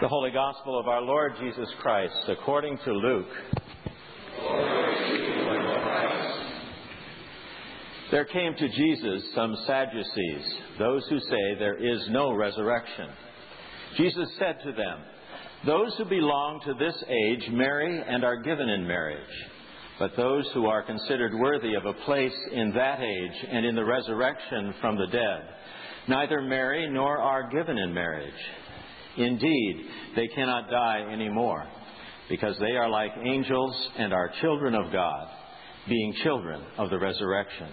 The Holy Gospel of our Lord Jesus Christ according to Luke. There came to Jesus some Sadducees, those who say there is no resurrection. Jesus said to them, Those who belong to this age marry and are given in marriage. But those who are considered worthy of a place in that age and in the resurrection from the dead neither marry nor are given in marriage. Indeed, they cannot die any more, because they are like angels and are children of God, being children of the resurrection.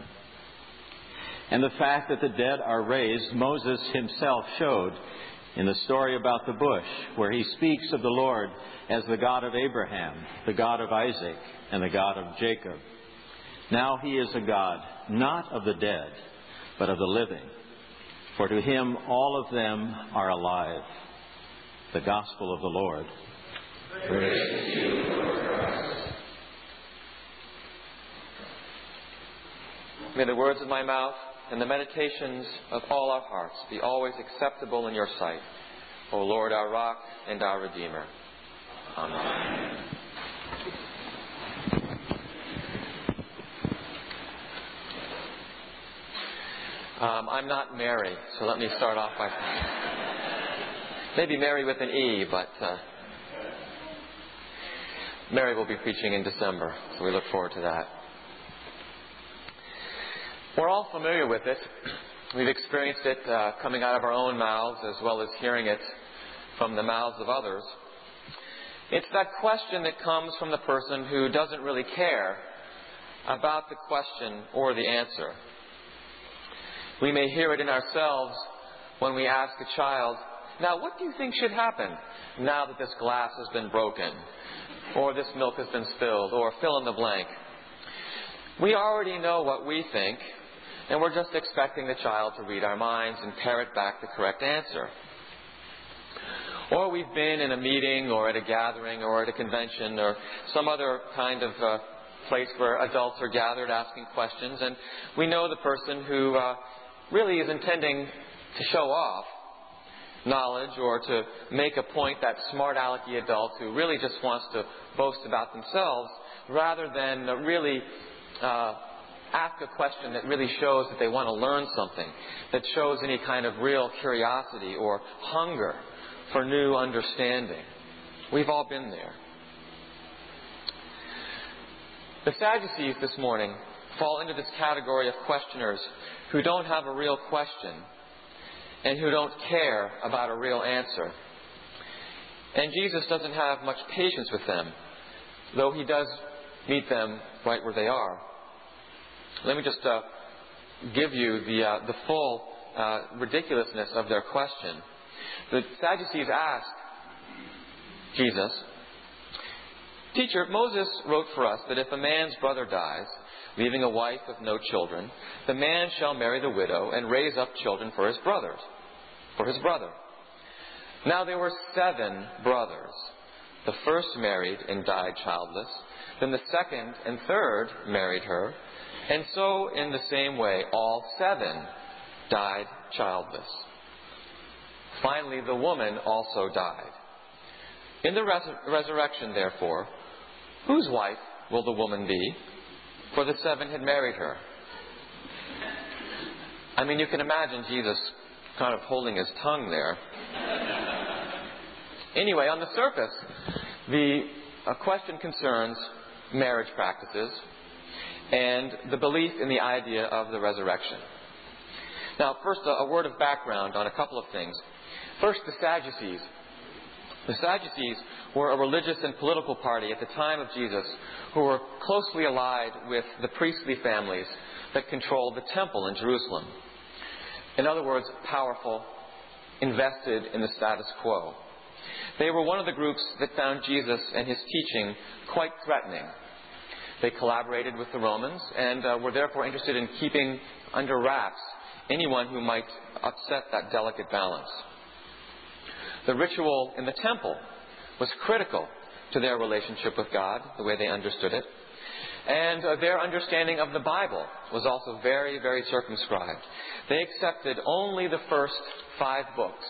And the fact that the dead are raised, Moses himself showed in the story about the bush, where he speaks of the Lord as the God of Abraham, the God of Isaac, and the God of Jacob. Now he is a God not of the dead, but of the living. For to him all of them are alive. The Gospel of the Lord. May the words of my mouth and the meditations of all our hearts be always acceptable in your sight, O Lord, our rock and our Redeemer. Amen. Um, I'm not Mary, so let me start off by maybe Mary with an E, but uh, Mary will be preaching in December, so we look forward to that. We're all familiar with it. We've experienced it uh, coming out of our own mouths as well as hearing it from the mouths of others. It's that question that comes from the person who doesn't really care about the question or the answer. We may hear it in ourselves when we ask a child, Now, what do you think should happen now that this glass has been broken? Or this milk has been spilled? Or fill in the blank. We already know what we think, and we're just expecting the child to read our minds and parrot back the correct answer. Or we've been in a meeting or at a gathering or at a convention or some other kind of uh, place where adults are gathered asking questions, and we know the person who uh, really is intending to show off knowledge or to make a point, that smart alecky adult who really just wants to boast about themselves rather than really uh, ask a question that really shows that they want to learn something, that shows any kind of real curiosity or hunger for new understanding. We've all been there. The Sadducees this morning fall into this category of questioners who don't have a real question and who don't care about a real answer. And Jesus doesn't have much patience with them, though he does meet them right where they are. Let me just uh, give you the, uh, the full uh, ridiculousness of their question. The Sadducees asked Jesus, Teacher, Moses wrote for us that if a man's brother dies, leaving a wife with no children, the man shall marry the widow and raise up children for his brothers, for his brother. Now there were seven brothers. The first married and died childless. Then the second and third married her. And so, in the same way, all seven died childless. Finally, the woman also died. In the res- resurrection, therefore, whose wife will the woman be? For the seven had married her. I mean, you can imagine Jesus kind of holding his tongue there. Anyway, on the surface, the question concerns marriage practices and the belief in the idea of the resurrection. Now, first, a, word of background on a couple of things. First, the Sadducees. The Sadducees were a religious and political party at the time of Jesus who were closely allied with the priestly families that controlled the temple in Jerusalem. In other words, powerful, invested in the status quo. They were one of the groups that found Jesus and his teaching quite threatening they collaborated with the Romans and uh, were therefore interested in keeping under wraps anyone who might upset that delicate balance. The ritual in the temple was critical to their relationship with God, the way they understood it. And uh, their understanding of the Bible was also very, very circumscribed. They accepted only the first five books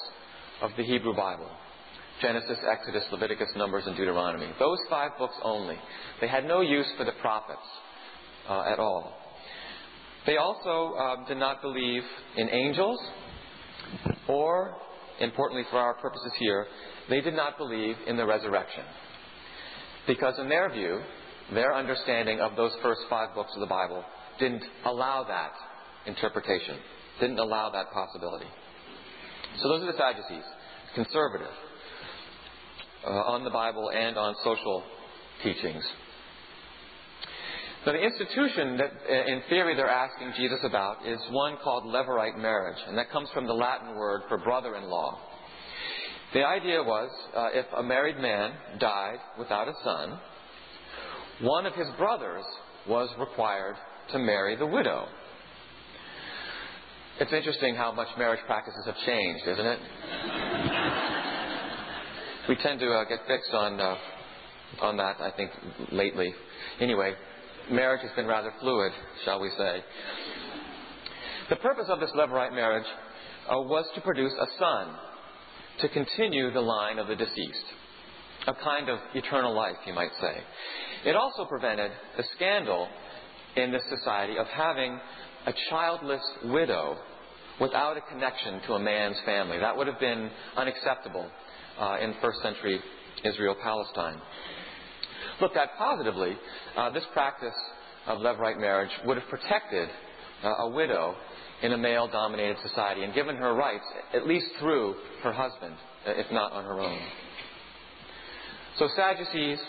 of the Hebrew Bible Genesis, Exodus, Leviticus, Numbers, and Deuteronomy. Those five books only. They had no use for the prophets uh, at all. They also uh, did not believe in angels, or, importantly for our purposes here, they did not believe in the resurrection. Because in their view, their understanding of those first five books of the Bible didn't allow that interpretation, didn't allow that possibility. So those are the Sadducees, conservative uh, on the Bible and on social teachings. Now, the institution that, uh, in theory, they're asking Jesus about is one called Levirate marriage, and that comes from the Latin word for brother in law. The idea was uh, if a married man died without a son, one of his brothers was required to marry the widow. It's interesting how much marriage practices have changed, isn't it? we tend to uh, get fixed on uh, on that, I think, lately. Anyway, marriage has been rather fluid, shall we say. The purpose of this Levirate marriage uh, was to produce a son to continue the line of the deceased, a kind of eternal life, you might say. It also prevented the scandal in this society of having a childless widow without a connection to a man's family. That would have been unacceptable uh, in first century Israel Palestine. Looked at positively, uh, this practice of Levirate marriage would have protected uh, a widow in a male dominated society and given her rights, at least through her husband, if not on her own. So, Sadducees,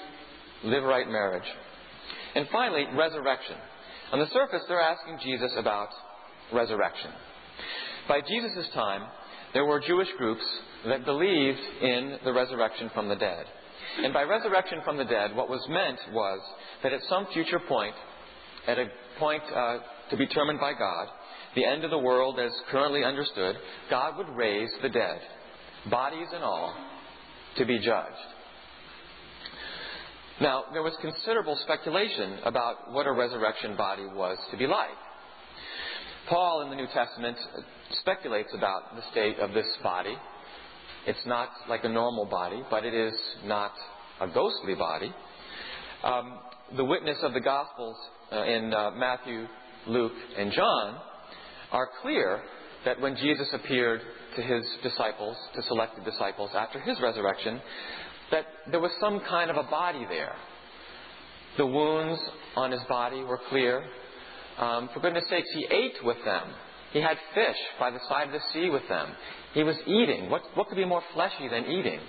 Levirate marriage. And finally, resurrection. On the surface, they're asking Jesus about resurrection. By Jesus' time, there were Jewish groups that believed in the resurrection from the dead. And by resurrection from the dead, what was meant was that at some future point, at a point uh, to be determined by God, the end of the world as currently understood, God would raise the dead, bodies and all, to be judged. Now, there was considerable speculation about what a resurrection body was to be like. Paul in the New Testament speculates about the state of this body. It's not like a normal body, but it is not a ghostly body. Um, the witness of the Gospels uh, in uh, Matthew, Luke, and John are clear that when Jesus appeared to his disciples, to selected disciples after his resurrection, that there was some kind of a body there. The wounds on his body were clear. Um, for goodness sakes, he ate with them. He had fish by the side of the sea with them. He was eating. What, what could be more fleshy than eating?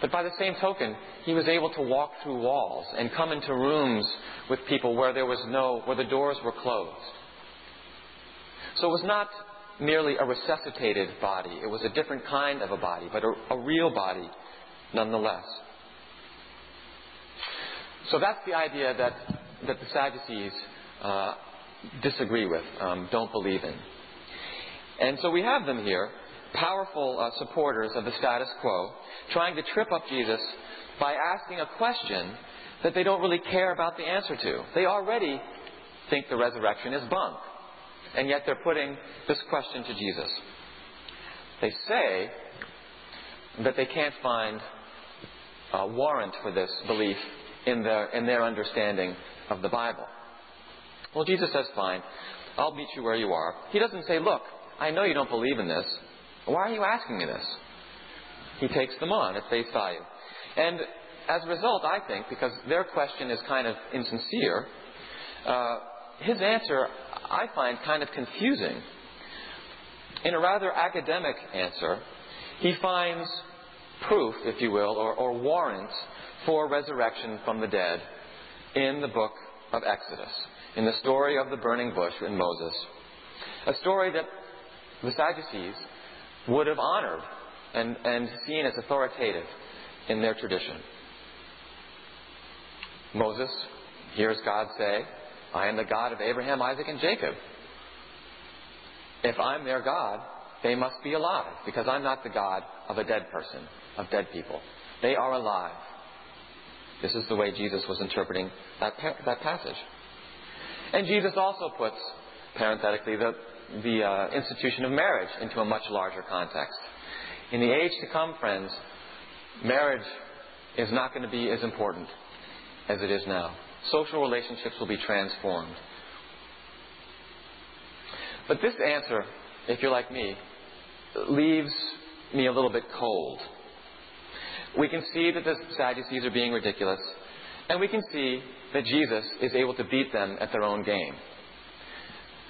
But by the same token, he was able to walk through walls and come into rooms with people where there was no, where the doors were closed. So it was not merely a resuscitated body. It was a different kind of a body, but a, a real body nonetheless. So that's the idea that, that the Sadducees uh, disagree with, um, don't believe in. And so we have them here, powerful uh, supporters of the status quo, trying to trip up Jesus by asking a question that they don't really care about the answer to. They already think the resurrection is bunk and yet they're putting this question to Jesus. They say that they can't find a warrant for this belief in their, in their understanding of the Bible. Well, Jesus says, Fine, I'll meet you where you are. He doesn't say, Look, I know you don't believe in this. Why are you asking me this? He takes them on at face value. And as a result, I think, because their question is kind of insincere, uh, his answer I find kind of confusing. In a rather academic answer, he finds proof, if you will, or, or warrant for resurrection from the dead in the book of Exodus, in the story of the burning bush in Moses. A story that the Sadducees would have honored and, and seen as authoritative in their tradition. Moses hears God say, I am the God of Abraham, Isaac, and Jacob. If I'm their God, they must be alive, because I'm not the God of a dead person, of dead people. They are alive. This is the way Jesus was interpreting that, that passage. And Jesus also puts, parenthetically, the, the uh, institution of marriage into a much larger context. In the age to come, friends, marriage is not going to be as important as it is now. Social relationships will be transformed. But this answer, if you're like me, leaves me a little bit cold. We can see that the Sadducees are being ridiculous, and we can see that Jesus is able to beat them at their own game.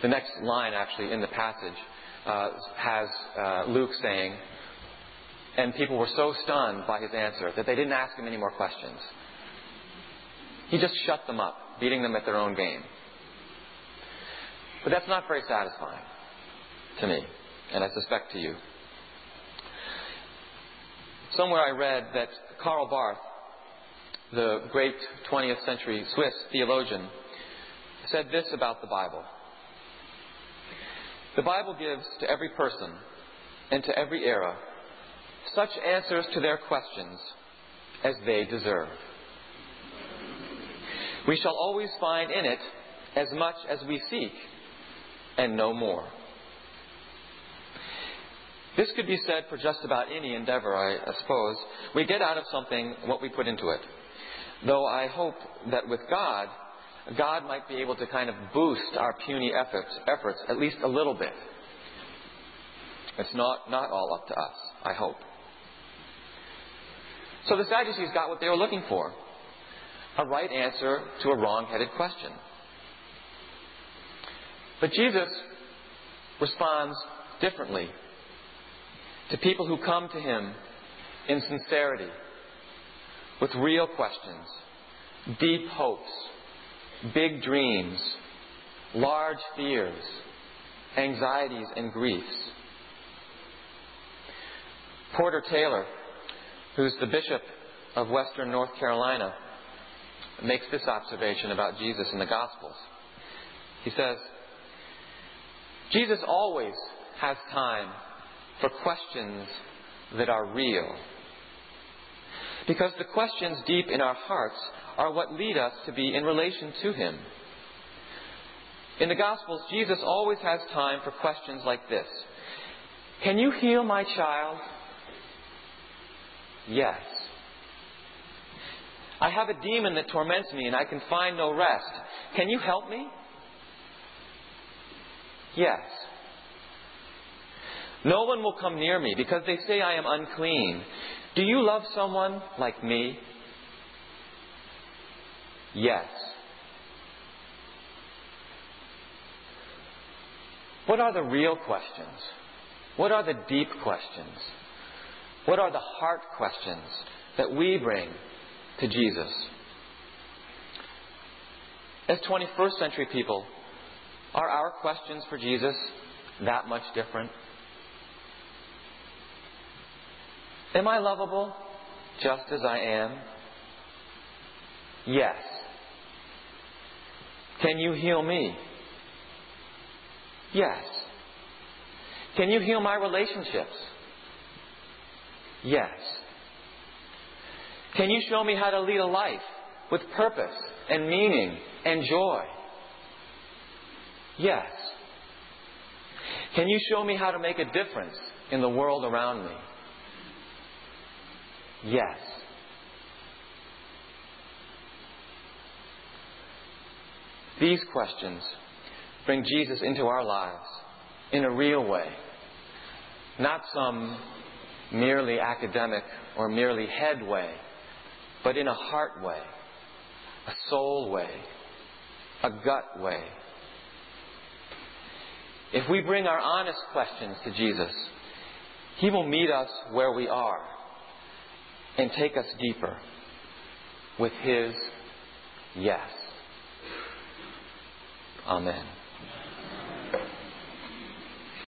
The next line, actually, in the passage uh, has uh, Luke saying, and people were so stunned by his answer that they didn't ask him any more questions. He just shut them up, beating them at their own game. But that's not very satisfying to me, and I suspect to you. Somewhere I read that Karl Barth, the great 20th century Swiss theologian, said this about the Bible. The Bible gives to every person and to every era such answers to their questions as they deserve. We shall always find in it as much as we seek and no more. This could be said for just about any endeavor, I suppose. We get out of something what we put into it. Though I hope that with God, God might be able to kind of boost our puny efforts, efforts at least a little bit. It's not, not all up to us, I hope. So the Sadducees got what they were looking for a right answer to a wrong headed question. But Jesus responds differently to people who come to Him in sincerity, with real questions, deep hopes, big dreams, large fears, anxieties, and griefs. Porter Taylor, who's the bishop of Western North Carolina, makes this observation about Jesus in the Gospels. He says, Jesus always has time for questions that are real. Because the questions deep in our hearts are what lead us to be in relation to Him. In the Gospels, Jesus always has time for questions like this Can you heal my child? Yes. I have a demon that torments me and I can find no rest. Can you help me? Yes. No one will come near me because they say I am unclean. Do you love someone like me? Yes. What are the real questions? What are the deep questions? What are the heart questions that we bring to Jesus? As 21st century people, are our questions for Jesus that much different? Am I lovable just as I am? Yes. Can you heal me? Yes. Can you heal my relationships? Yes. Can you show me how to lead a life with purpose and meaning and joy? Yes. Can you show me how to make a difference in the world around me? Yes. These questions bring Jesus into our lives in a real way, not some merely academic or merely head way, but in a heart way, a soul way, a gut way. If we bring our honest questions to Jesus, He will meet us where we are and take us deeper with His yes. Amen.